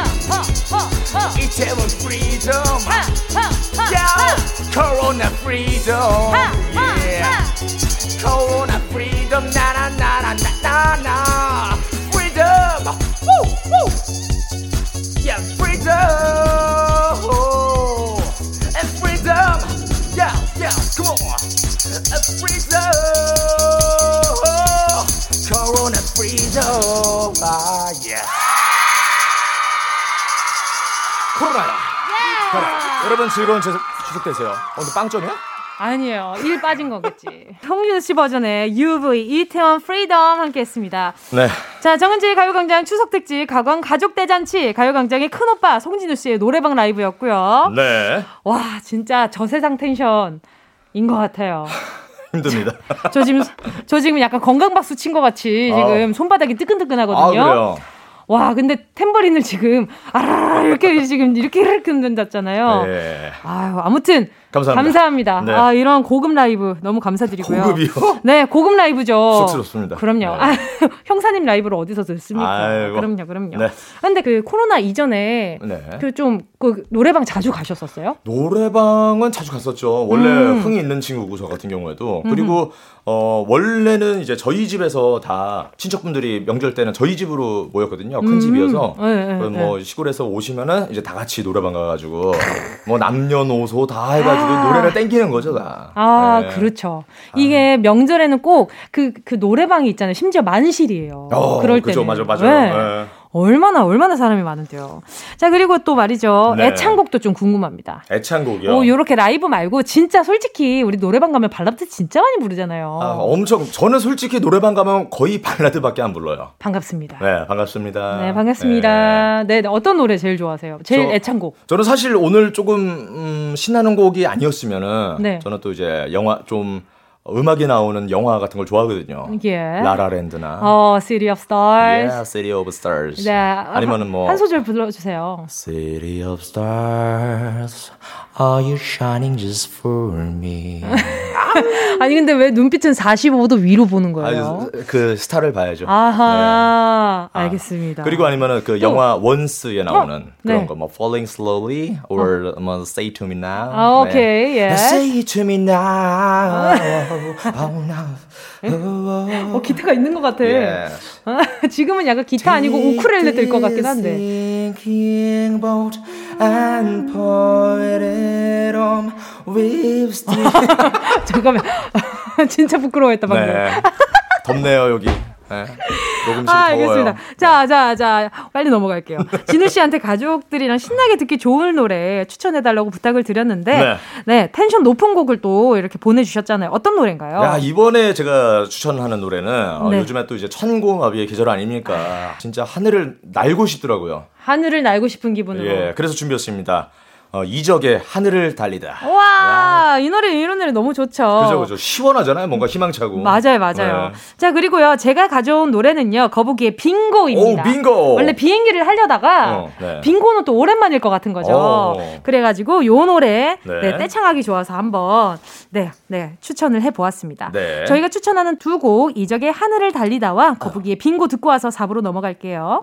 야, 하, 하, yeah 하. corona freedom 나나나나나나나 freedom woo 여러분 즐거운 추석, 추석 되세요 오늘 빵점이야? 아니에요. 일 빠진 거겠지. 송진우 씨 버전의 UV 이태원 freedom 함께 했습니다. 네 자, 정은지의 가요광장 추석 특집 가광 가족대잔치 가요광장의 큰오빠 송진우 씨의 노래방 라이브였고요. 네. 와, 진짜 저 세상 tension인 것 같아요. 힘듭니다. 저 지금, 저 지금 약간 건강 박수 친 것 같이 지금 손바닥이 아, 뜨끈뜨끈하거든요. 그래요? 와, 근데 탬버린을 지금 아라라 이렇게 지금 이렇게 이렇게 흔든다잖아요. 네. 아유, 아무튼 감사합니다. 감사합니다. 네. 아, 이런 고급 라이브 너무 감사드리고요. 고급이요? 네, 고급 라이브죠. 쑥스럽습니다. 그럼요. 네. 아, 형사님 라이브를 어디서 듣습니까? 아이고. 그럼요, 그럼요. 네. 근데 그 코로나 이전에 네. 그좀그 노래방 자주 가셨었어요? 노래방은 자주 갔었죠. 원래 음. 흥이 있는 친구고 저 같은 경우에도 그리고 어 원래는 이제 저희 집에서 다 친척분들이 명절 때는 저희 집으로 모였거든요. 큰 음. 집이어서 네, 네, 뭐 시골에서 오시면은 이제 다 같이 노래방 가가지고 뭐 남녀노소 다 해가지고 아. 노래를 땡기는 거죠 다. 아, 네. 그렇죠. 이게 명절에는 꼭 그 그 노래방이 있잖아요. 심지어 만실이에요. 어, 그럴 그죠, 때는. 맞아, 맞아요. 얼마나 얼마나 사람이 많은데요. 자, 그리고 또 말이죠. 네. 애창곡도 좀 궁금합니다. 애창곡이요. 오, 요렇게 라이브 말고 진짜 솔직히 우리 노래방 가면 발라드 진짜 많이 부르잖아요. 아, 엄청 저는 솔직히 노래방 가면 거의 발라드밖에 안 불러요. 반갑습니다. 네, 반갑습니다. 네, 반갑습니다. 네. 네, 어떤 노래 제일 좋아하세요? 제일 저- 애창곡. 저는 사실 오늘 조금 음, 신나는 곡이 아니었으면은 네. 저는 또 이제 영화 좀 음악이 나오는 영화 같은 걸 좋아하거든요. 예. 라라랜드나 어, City of Stars. Yeah, City of Stars. 네. 아니면은 뭐 한 소절 불러 주세요. City of stars, are you shining just for me? 아니 근데 왜 눈빛은 45도 위로 보는 아, 거예요? 그 스타를 봐야죠. 아하, 네. 알겠습니다. 그리고 아니면은 그 영화 원스에 나오는 어, 그런 네. 거뭐 Falling Slowly or 뭐 Say to Me Now. 아, 오케이, 예. Say to me now. Oh, now. 어, 기타가 있는 것 같아. 예. 아, 지금은 약간 기타 아니고 우쿨렐레 될 것 같긴 한데. 잠깐만. 진짜 부끄러워했다, 방금. 네. 덥네요 여기. 네. 녹음실 아. 알겠습니다. 자, 자, 자, 빨리 넘어갈게요. 진우 씨한테 가족들이랑 신나게 듣기 좋은 노래 추천해달라고 부탁을 드렸는데, 네. 네. 텐션 높은 곡을 또 이렇게 보내주셨잖아요. 어떤 노래인가요? 야 이번에 제가 추천하는 노래는 어, 네. 요즘에 또 이제 천고마비의 계절 아닙니까? 진짜 하늘을 날고 싶더라고요. 하늘을 날고 싶은 기분으로. 예, 그래서 준비했습니다. 어, 이적의 하늘을 달리다. 와, 이 노래, 이런 노래 너무 좋죠. 그죠, 그죠. 시원하잖아요. 뭔가 희망차고. 맞아요, 맞아요. 네. 자, 그리고요, 제가 가져온 노래는요, 거북이의 빙고입니다. 오, 빙고! 원래 비행기를 하려다가, 어, 네. 빙고는 또 오랜만일 것 같은 거죠. 어. 그래가지고, 요 노래, 네. 네, 떼창하기 좋아서 한번, 네, 네, 추천을 해보았습니다. 네. 저희가 추천하는 두 곡, 이적의 하늘을 달리다와 거북이의 빙고 듣고 와서 4부로 넘어갈게요.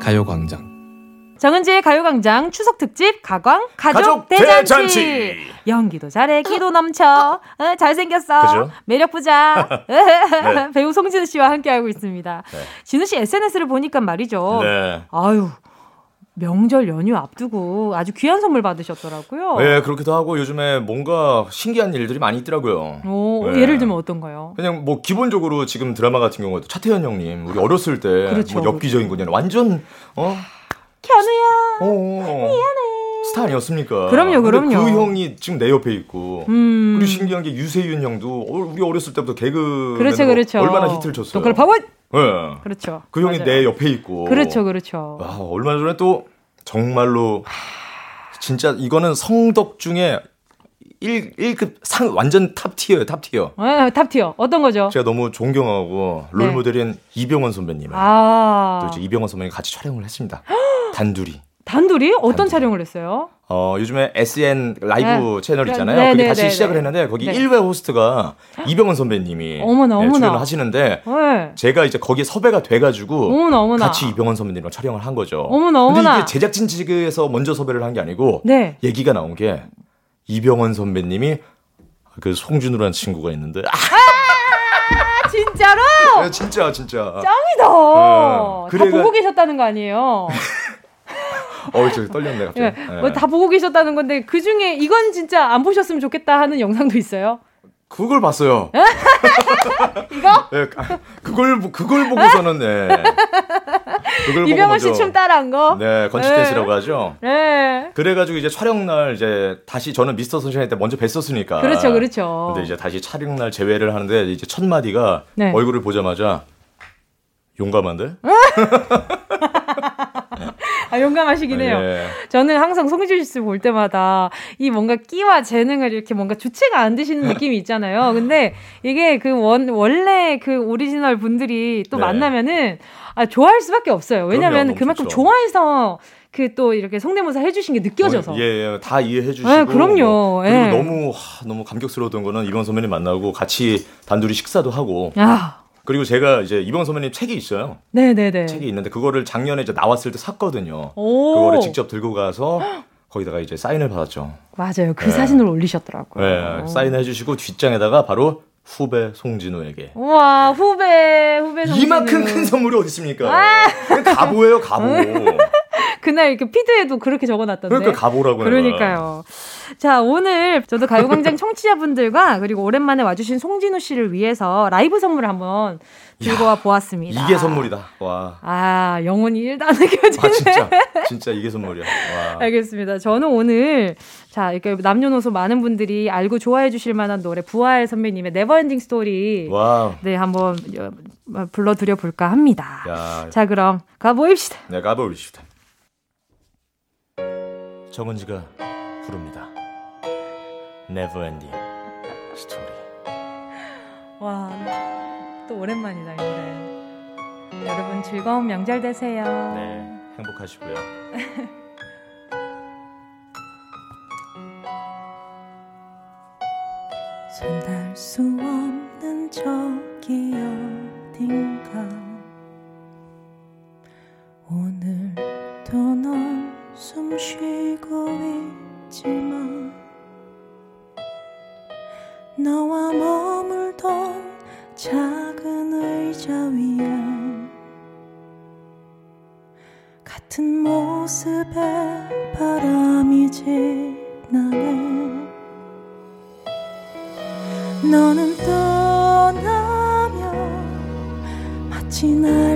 가요광장. 정은지의 가요광장 추석 특집 가광 가족, 가족 대잔치. 대잔치. 연기도 잘해 기도 넘쳐 어, 잘생겼어 그죠? 매력 부자 네. 배우 송진우 씨와 함께하고 있습니다. 진우 씨 SNS를 보니까 말이죠. 네. 아유 명절 연휴 앞두고 아주 귀한 선물 받으셨더라고요. 네, 그렇기도 하고 요즘에 뭔가 신기한 일들이 많이 있더라고요. 오, 네. 예를 들면 어떤 거요? 그냥 뭐 기본적으로 지금 드라마 같은 경우에도 차태현 형님 우리 어렸을 때 그렇죠, 뭐 엽기적인 그녀 완전 어, 현우야. 어, 미안해 스타 아니었습니까? 그럼요, 그럼요. 그 형이 지금 내 옆에 있고 음. 그리고 신기한 게 유세윤 형도 어, 우리 어렸을 때부터 개그 그렇죠, 그렇죠. 얼마나 히트를 쳤어요. 동글 파워. 네. 그렇죠. 그 형이 맞아요. 내 옆에 있고 그렇죠, 그렇죠. 와, 얼마 전에 또 정말로 진짜 이거는 성덕 중에 1, 1급 상 완전 top tier예요, top tier. 네, top tier 어떤 거죠? 제가 너무 존경하고 네. role model인 이병헌 선배님을 아 또 이제 이병헌 선배님 같이 촬영을 했습니다. 단둘이. 단둘이 어떤 단둘이. 촬영을 했어요? 어, 요즘에 SNL 라이브 네. 채널 네, 있잖아요. 네, 그게 네, 다시 네, 시작을 네. 했는데 거기 네. 1회 호스트가 이병헌 선배님이 어머나, 네, 어머나. 출연을 하시는데 네. 제가 이제 거기에 섭외가 돼 가지고 어머나, 어머나. 같이 이병헌 선배님이랑 촬영을 한 거죠. 어머나, 근데 어머나. 이게 제작진 측에서 먼저 섭외를 한 게 아니고 네. 얘기가 나온 게 이병헌 선배님이 그 송준우라는 친구가 있는데 아, 아, 진짜로? 진짜 진짜 짱이다. 어, 다 그래가- 보고 계셨다는 거 아니에요? 어, 저 떨렸네 갑자기. 예, 네. 뭐 다 보고 계셨다는 건데 그 중에 이건 진짜 안 보셨으면 좋겠다 하는 영상도 있어요. 그걸 봤어요. 이거? 예, 아, 그걸 보- 그걸 보고서는 네. 그걸 이병헌 씨 먼저- 춤 따라한 거? 네, 건치 댄스라고 하죠. 네. 그래가지고 이제 촬영 날 이제 다시 저는 미스터 선샤인 때 먼저 뵀었으니까. 그렇죠, 그렇죠. 근데 이제 다시 촬영 날 재회를 하는데 이제 첫 마디가 네. 얼굴을 보자마자 용감한데? 아, 용감하시긴 해요. 예. 저는 항상 송진우 씨 볼 때마다 이 뭔가 끼와 재능을 이렇게 뭔가 주체가 안 되시는 느낌이 있잖아요. 근데 이게 그 원, 원래 그 오리지널 분들이 또 네. 만나면은 아, 좋아할 수밖에 없어요. 왜냐면 그만큼 좋죠. 좋아해서 그또 이렇게 성대모사 해주신 게 느껴져서. 어, 예, 예, 다 이해해 주시고. 네, 그럼요. 그리고 예. 너무 하, 너무 감격스러웠던 거는 이병 선배님 만나고 같이 단둘이 식사도 하고. 아, 그리고 제가 이제 이병 선배님 책이 있어요. 네네네. 책이 있는데 그거를 작년에 이제 나왔을 때 샀거든요. 오. 그거를 직접 들고 가서 거기다가 이제 사인을 받았죠. 맞아요. 그 네. 사진을 올리셨더라고요. 네, 사인해 주시고 뒷장에다가 바로 후배 송진우에게 우와, 후배, 후배 송진우. 이만큼 큰 선물이 어디 있습니까? 아. 가보예요, 가보. 그날 이렇게 feed에도 그렇게 적어놨던데. 그러니까 가보라고. 그러니까요. 자, 오늘 저도 가요광장 청취자분들과 그리고 오랜만에 와주신 송진우 씨를 위해서 라이브 선물을 한번 들고 와 보았습니다. 이게 선물이다. 와. 아, 영혼이 1도 안 느껴지네. 아 진짜 진짜 이게 선물이야. 와. 알겠습니다. 저는 오늘 자 이렇게 남녀노소 많은 분들이 알고 좋아해 주실 만한 노래 부활 선배님의 Never Ending Story wow. 네 한번 어, 불러드려 볼까 합니다. 야, 자 그럼 가보입시다. 네, 가보십시다. 정은지가 부릅니다. Never Ending Story. 와 또 오랜만이다 이 노래. 여러분 즐거운 명절 되세요. 네, 행복하시고요. 손댈 수 없는 저기 어딘가 오늘도 넌 숨 쉬고 있지만 너와 머물던 작은 의자 위에 같은 모습에 바람이 지나네. 너는 떠나면 마치 날 떠나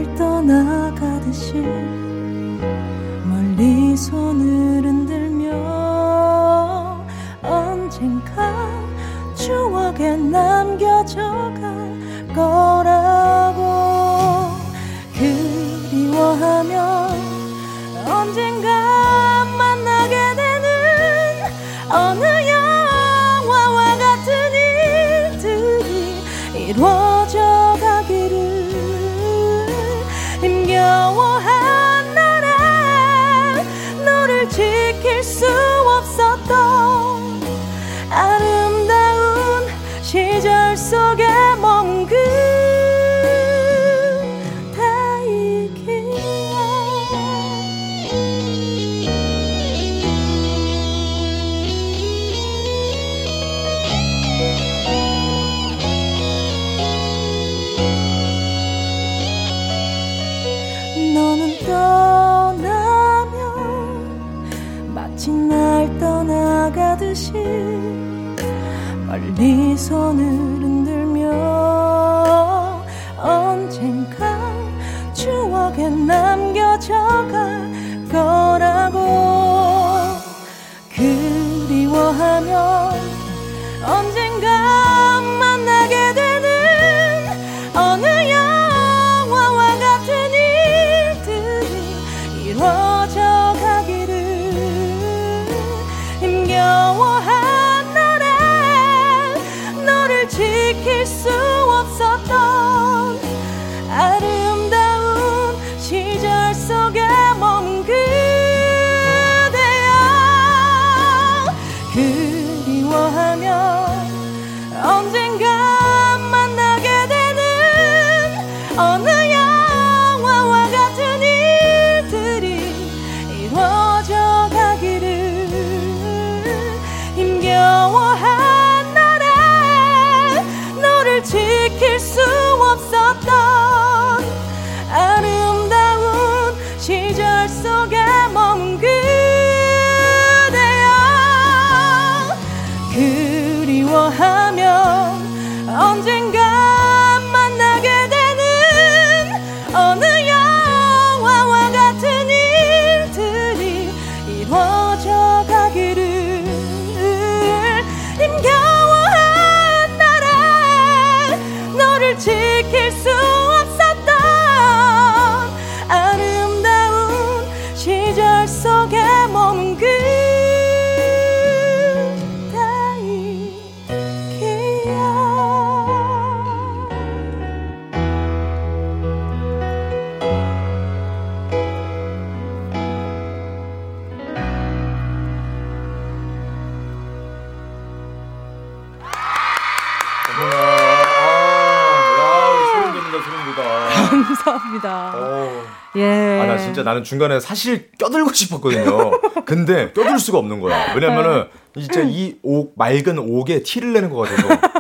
감사합니다. 어. 예. 아, 나 진짜 나는 중간에 사실 껴들고 싶었거든요. 근데 껴들 수가 없는 거야. 왜냐면은 진짜 이 옥, 맑은 옥에 티를 내는 것 같아서.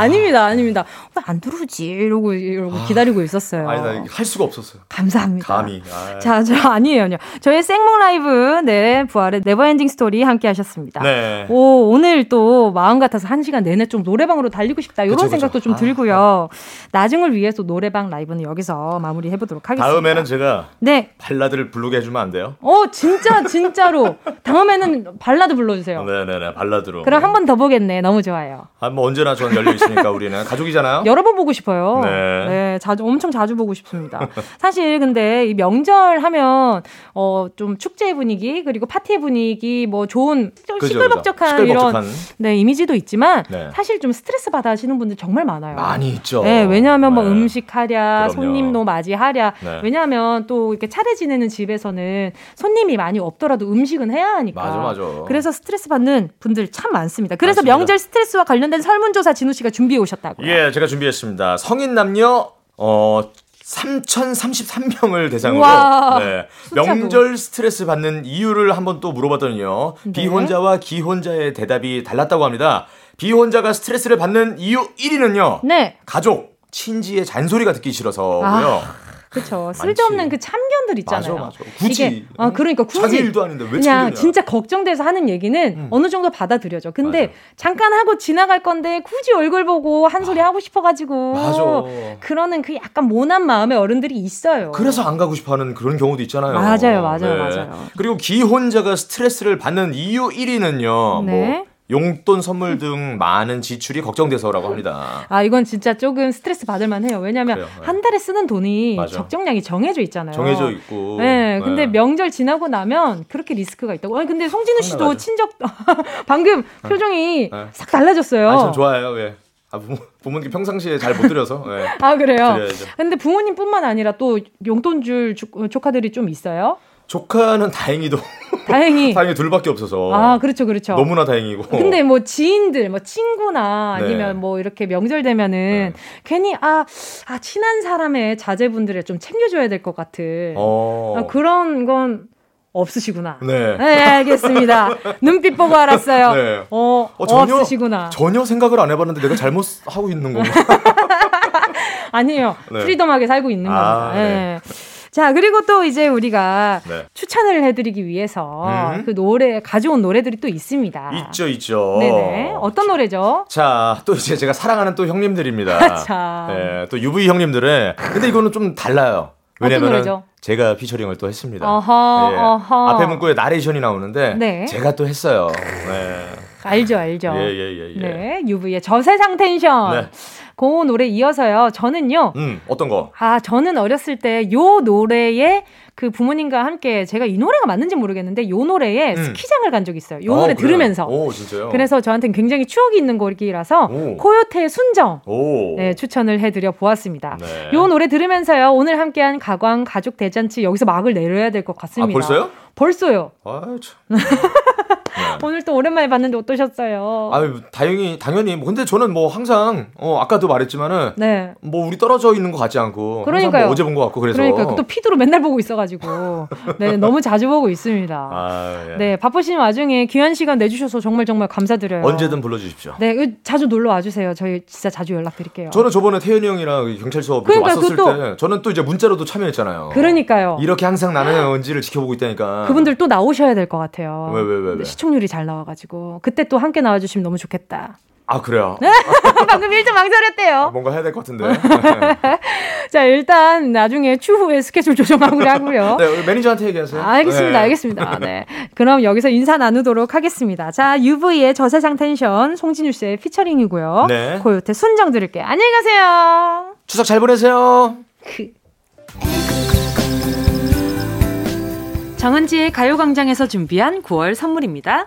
아닙니다, 아닙니다. 왜 안 들어오지? 이러고, 이러고 기다리고 있었어요. 아니, 나 할 수가 없었어요. 감사합니다. 감히. 아. 자, 저 아니에요. 아니에요. 저의 생목 라이브, 네, 부활의 Never Ending Story 함께 하셨습니다. 네. 오, 오늘 또 마음 같아서 한 시간 내내 좀 노래방으로 달리고 싶다. 이런 그쵸, 생각도 그쵸. 좀 아, 들고요. 나중을 위해서 노래방 라이브는 여기서 마무리 해보도록 하겠습니다. 다음에는 제가 네. 발라드를 부르게 해주면 안 돼요? 어, 진짜, 진짜로. 다음에는 발라드 불러주세요. 네네네, 발라드로. 그럼 한 번 더 보겠네. 너무 좋아요. 아, 뭐 언제나 전 열려 있으니 까 우리는 가족이잖아요. 여러 번 보고 싶어요. 네. 자주 엄청 자주 보고 싶습니다. 사실 근데 이 명절 하면 어 좀 축제 분위기 그리고 파티 분위기 뭐 좋은 좀 그죠, 시끌벅적한 그죠. 이런 시끌벅적한. 네 이미지도 있지만 네. 사실 좀 스트레스 받아 하시는 분들 정말 많아요. 많이 있죠. 네, 왜냐하면 뭐 네. 음식 하랴, 그럼요. 손님도 맞이하랴. 네. 왜냐하면 또 이렇게 차례 지내는 집에서는 손님이 많이 없더라도 음식은 해야 하니까. 맞아, 맞아. 그래서 스트레스 받는 분들 참 많습니다. 그래서 맞습니다. 명절 스트레스와 관련된 설문조사 진우 씨가 준비해 오셨다고요. 예, 제가 준비했습니다. 성인 남녀 어 3,033명을 대상으로 우와, 네. 명절 스트레스 받는 이유를 한번 또 물어봤더니요. 네. 비혼자와 기혼자의 대답이 달랐다고 합니다. 비혼자가 스트레스를 받는 이유 1위는요. 네. 가족, 친지의 잔소리가 듣기 싫어서고요. 아, 그렇죠. 쓸데없는. 그 참견들 있잖아요. 맞아, 맞아. 굳이. 이게, 아, 그러니까 굳이. 자기 일도 아닌데 왜 그냥 참견이야? 음. 진짜 걱정돼서 하는 얘기는 어느 정도 받아들여져. 근데 맞아. 잠깐 하고 지나갈 건데 굳이 얼굴 보고 한 소리 하고 싶어가지고. 맞아. 그러는 그 약간 모난 마음의 어른들이 있어요. 그래서 안 가고 싶어 하는 그런 경우도 있잖아요. 네. 맞아요, 맞아요, 맞아요. 그리고 기혼자가 스트레스를 받는 이유 1위는요. 네. 뭐 용돈 선물 등 많은 지출이 걱정돼서라고 합니다. 아, 이건 진짜 조금 스트레스 받을 만해요. 왜냐면 그래요, 네. 한 달에 쓰는 돈이 맞아. 적정량이 정해져 있잖아요. 정해져 있고. 네, 근데 네. 명절 지나고 나면 그렇게 리스크가 있다고. 아니, 근데 송진우 씨도. 친적, 방금 표정이 네. 싹 달라졌어요. 아, 전 좋아해요. 예. 아, 부모, 부모님 평상시에 잘 못 드려서. 예. 아, 그래요? 드려야죠. 근데 부모님뿐만 아니라 또 용돈 줄 조, 조카들이 좀 있어요? 조카는 다행히도 다행히. 다행히 둘밖에 없어서. 아, 그렇죠, 그렇죠. 너무나 다행이고. 근데 뭐 지인들, 뭐 친구나 네. 아니면 뭐 이렇게 명절 되면은 괜히 아, 아, 친한 사람의 자제분들을 좀 챙겨줘야 될 것 같은 어. 아, 그런 건 없으시구나. 네. 네, 알겠습니다. 눈빛 보고 알았어요. 네. 어, 어, 전혀 없으시구나. 전혀 생각을 안 해봤는데 내가 잘못 하고 있는 건가? 아니에요. 네. freedom하게 살고 있는 아, 겁니다. 네. 자, 그리고 또 이제 우리가 네. 추천을 해드리기 위해서 음. 그 노래, 가져온 노래들이 또 있습니다. 있죠, 있죠. 네네. 어떤 노래죠? 자, 또 이제 제가 사랑하는 또 형님들입니다. 자. 예, 또 UV 형님들의. 근데 이거는 좀 달라요. 왜냐면? 제가 피처링을 또 했습니다. 어허, 예. 어허. 앞에 문구에 나레이션이 나오는데 네. 제가 또 했어요. 네. 알죠, 알죠. 예, 예, 예, 예. 네, UV의 저세상 텐션. 네. 그 노래 이어서요. 저는요. 음, 어떤 거? 아, 저는 어렸을 때 요 노래에 그 부모님과 함께 제가 이 노래가 맞는지 모르겠는데 요 노래에 음. 스키장을 간 적이 있어요. 요 어, 노래 그래요? 들으면서. 오, 진짜요? 그래서 저한테는 굉장히 추억이 있는 곡이라서 오. 코요태의 순정 오. 네, 추천을 해드려 보았습니다. 네. 요 노래 들으면서요. 오늘 함께한 가광 가족 대잔치 여기서 막을 내려야 될 것 같습니다. 아, 벌써요? 벌써요. 아, 참. 오늘 또 오랜만에 봤는데 어떠셨어요? 아유, 다행히 당연히 뭐 근데 저는 뭐 항상 어 아까도 말했지만은 네. 뭐 우리 떨어져 있는 것 같지 않고 항상 그러니까요. 뭐 어제 본 것 같고 그래서 그러니까 또 피드로 맨날 보고 있어가지고 네 너무 자주 보고 있습니다. 아, 예. 네 바쁘신 와중에 귀한 시간 내주셔서 정말 정말 감사드려요. 언제든 불러주십시오. 네 으, 자주 놀러 와주세요. 저희 진짜 자주 연락드릴게요. 저는 저번에 태현이 형이랑 경찰서 그러니까 왔었을 그것도- 때 저는 또 이제 문자로도 참여했잖아요. 그러니까요. 이렇게 항상 나는 은지를 지켜보고 있다니까. 그분들 또 나오셔야 될 것 같아요. 왜, 왜, 왜, 왜? 네, 시청률이 잘 나와가지고 그때 또 함께 나와주시면 너무 좋겠다. 아 그래요. 방금 일좀 망설였대요. 뭔가 해야 될 것 같은데. 자 일단 나중에 추후에 스케줄 조정하고 하고요. 네, 매니저한테 얘기하세요. 알겠습니다, 네. 알겠습니다. 네. 그럼 여기서 인사 나누도록 하겠습니다. 자, UV의 저세상 텐션, 송진유 씨의 피처링이고요. 네. 고요태 순정 들을게요. 안녕히 가세요. 추석 잘 보내세요. 그. 정은지의 가요광장에서 준비한 9월 선물입니다.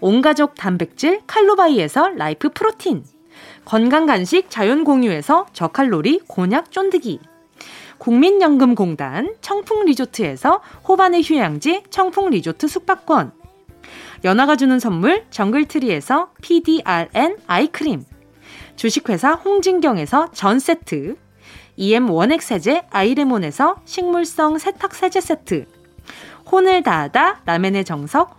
온가족 단백질 칼로바이에서 라이프 프로틴. 건강 간식 자연 공유에서 저칼로리 곤약 쫀득이. 국민연금공단 청풍리조트에서 호반의 휴양지 청풍리조트 숙박권. 연아가 주는 선물 정글트리에서 PDRN 아이크림. 주식회사 홍진경에서 전세트. EM 원액 세제 아이레몬에서 식물성 세탁 세제 세트. 혼을 다하다 라멘의 정석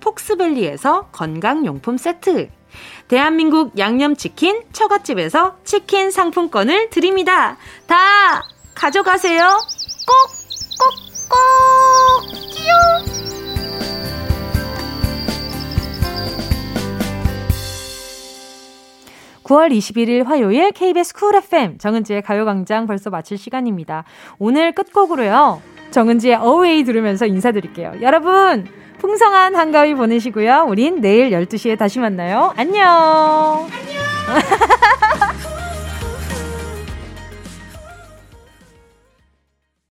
폭스밸리에서 건강용품 세트. 대한민국 양념치킨 처갓집에서 치킨 상품권을 드립니다. 다 가져가세요. 꼭, 꼭, 꼭! 끼용! 9월 21일 화요일 KBS 쿨 FM 정은지의 가요광장 벌써 마칠 시간입니다. 오늘 끝곡으로요. 정은지의 어웨이 들으면서 인사드릴게요. 여러분, 풍성한 한가위 보내시고요. 우린 내일 12시에 다시 만나요. 안녕. 안녕.